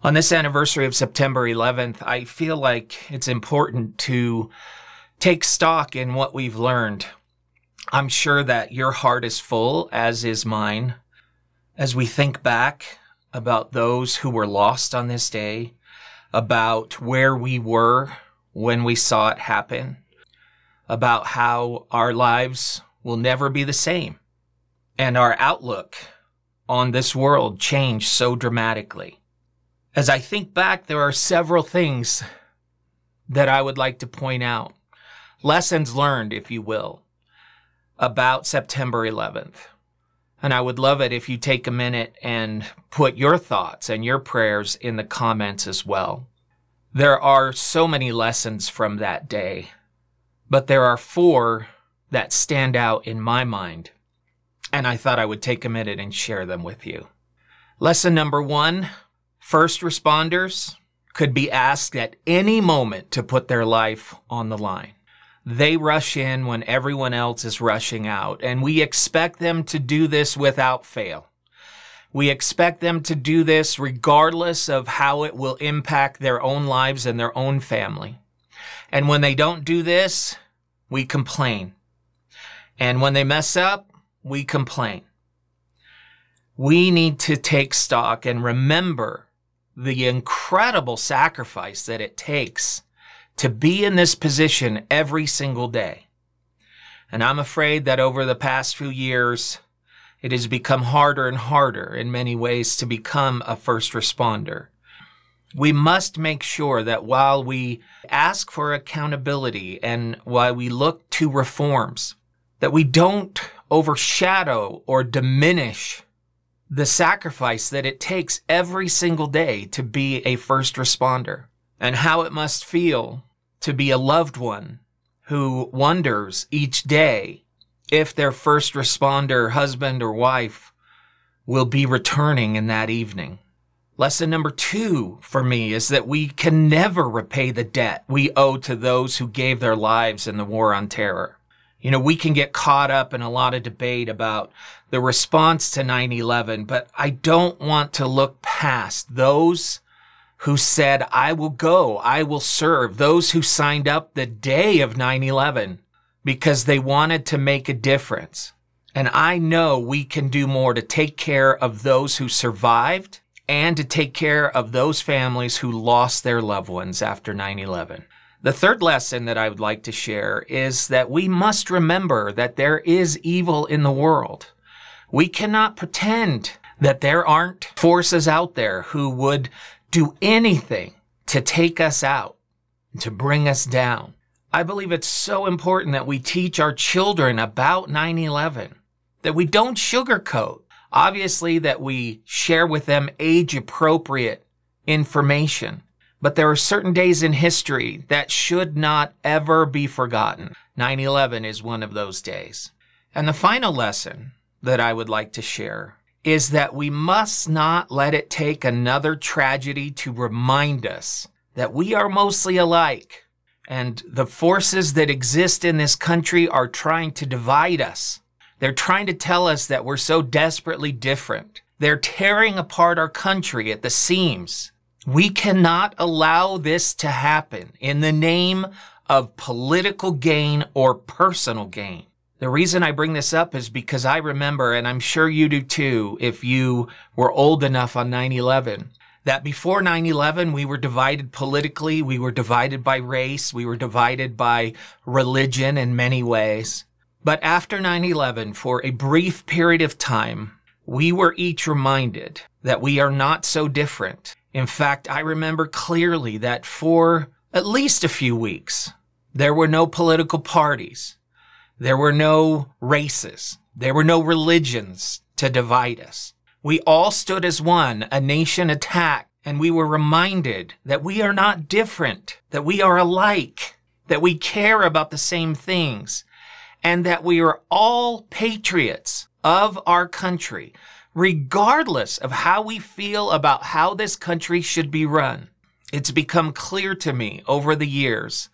On this anniversary of September 11th, I feel like it's important to take stock in what we've learned. I'm sure that your heart is full, as is mine, as we think back about those who were lost on this day, about where we were when we saw it happen, about how our lives will never be the same, and our outlook on this world changed so dramatically. As I think back, there are several things that I would like to point out. Lessons learned, if you will, about September 11th. And I would love it if you take a minute and put your thoughts and your prayers in the comments as well. There are so many lessons from that day, but there are four that stand out in my mind. And I thought I would take a minute and share them with you. Lesson number one First responders could be asked at any moment to put their life on the line. They rush in when everyone else is rushing out, and we expect them to do this without fail. We expect them to do this regardless of how it will impact their own lives and their own family. And when they don't do this, we complain. And when they mess up, we complain. We need to take stock and remember the incredible sacrifice that it takes to be in this position every single day. And I'm afraid that over the past few years, it has become harder and harder in many ways to become a first responder. We must make sure that while we ask for accountability and while we look to reforms, that we don't overshadow or diminish the sacrifice that it takes every single day to be a first responder and how it must feel to be a loved one who wonders each day if their first responder husband or wife will be returning in that evening. Lesson number two for me is that we can never repay the debt we owe to those who gave their lives in the war on terror. You know, we can get caught up in a lot of debate about the response to 9-11, but I don't want to look past those who said, I will go, I will serve, those who signed up the day of 9-11 because they wanted to make a difference. And I know we can do more to take care of those who survived and to take care of those families who lost their loved ones after 9-11. The third lesson that I would like to share is that we must remember that there is evil in the world. We cannot pretend that there aren't forces out there who would do anything to take us out, to bring us down. I believe it's so important that we teach our children about 9-11, that we don't sugarcoat. Obviously that we share with them age appropriate information but there are certain days in history that should not ever be forgotten. 9 11 is one of those days. And the final lesson that I would like to share is that we must not let it take another tragedy to remind us that we are mostly alike. And the forces that exist in this country are trying to divide us. They're trying to tell us that we're so desperately different. They're tearing apart our country at the seams. We cannot allow this to happen in the name of political gain or personal gain. The reason I bring this up is because I remember, and I'm sure you do too, if you were old enough on 9-11, that before 9-11, we were divided politically, we were divided by race, we were divided by religion in many ways. But after 9-11, for a brief period of time, we were each reminded that we are not so different in fact, I remember clearly that for at least a few weeks, there were no political parties. There were no races. There were no religions to divide us. We all stood as one, a nation attacked, and we were reminded that we are not different, that we are alike, that we care about the same things, and that we are all patriots of our country regardless of how we feel about how this country should be run. It's become clear to me over the years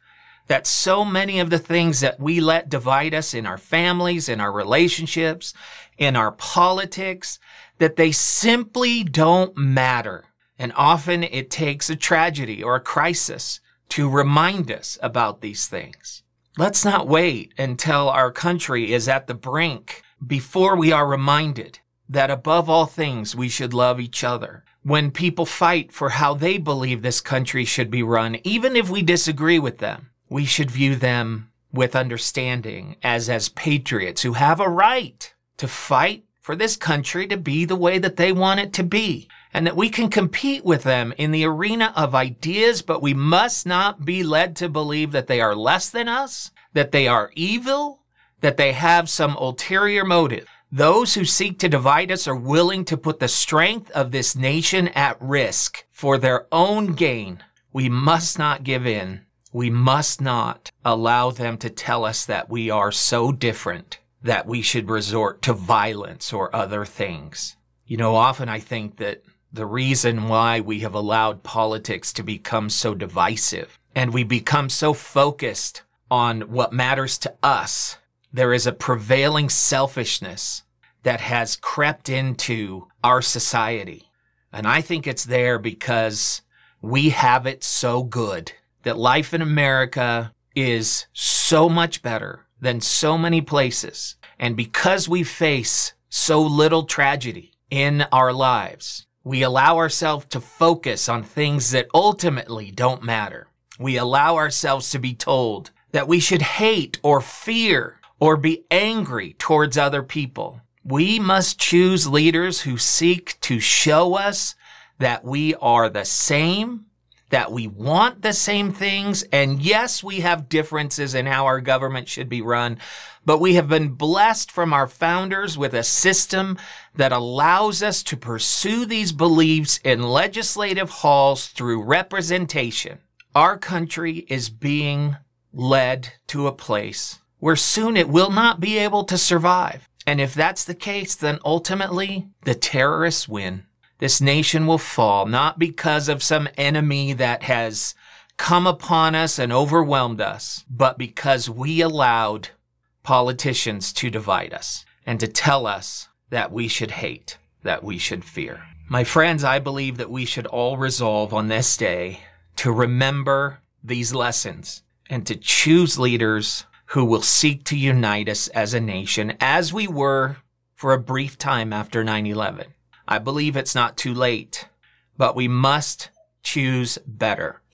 that so many of the things that we let divide us in our families, in our relationships, in our politics, that they simply don't matter. And often it takes a tragedy or a crisis to remind us about these things. Let's not wait until our country is at the brink before we are reminded that above all things we should love each other. When people fight for how they believe this country should be run, even if we disagree with them, we should view them with understanding as as patriots who have a right to fight for this country to be the way that they want it to be and that we can compete with them in the arena of ideas, but we must not be led to believe that they are less than us, that they are evil, that they have some ulterior motive. Those who seek to divide us are willing to put the strength of this nation at risk for their own gain. We must not give in. We must not allow them to tell us that we are so different that we should resort to violence or other things. You know, often I think that the reason why we have allowed politics to become so divisive and we become so focused on what matters to us. There is a prevailing selfishness that has crept into our society. And I think it's there because we have it so good that life in America is so much better than so many places. And because we face so little tragedy in our lives, we allow ourselves to focus on things that ultimately don't matter. We allow ourselves to be told that we should hate or fear or be angry towards other people. We must choose leaders who seek to show us that we are the same, that we want the same things, and yes, we have differences in how our government should be run, but we have been blessed from our founders with a system that allows us to pursue these beliefs in legislative halls through representation. Our country is being led to a place where soon it will not be able to survive. And if that's the case, then ultimately the terrorists win. This nation will fall, not because of some enemy that has come upon us and overwhelmed us, but because we allowed politicians to divide us and to tell us that we should hate, that we should fear. My friends, I believe that we should all resolve on this day to remember these lessons and to choose leaders who will seek to unite us as a nation as we were for a brief time after 9-11. I believe it's not too late, but we must choose better.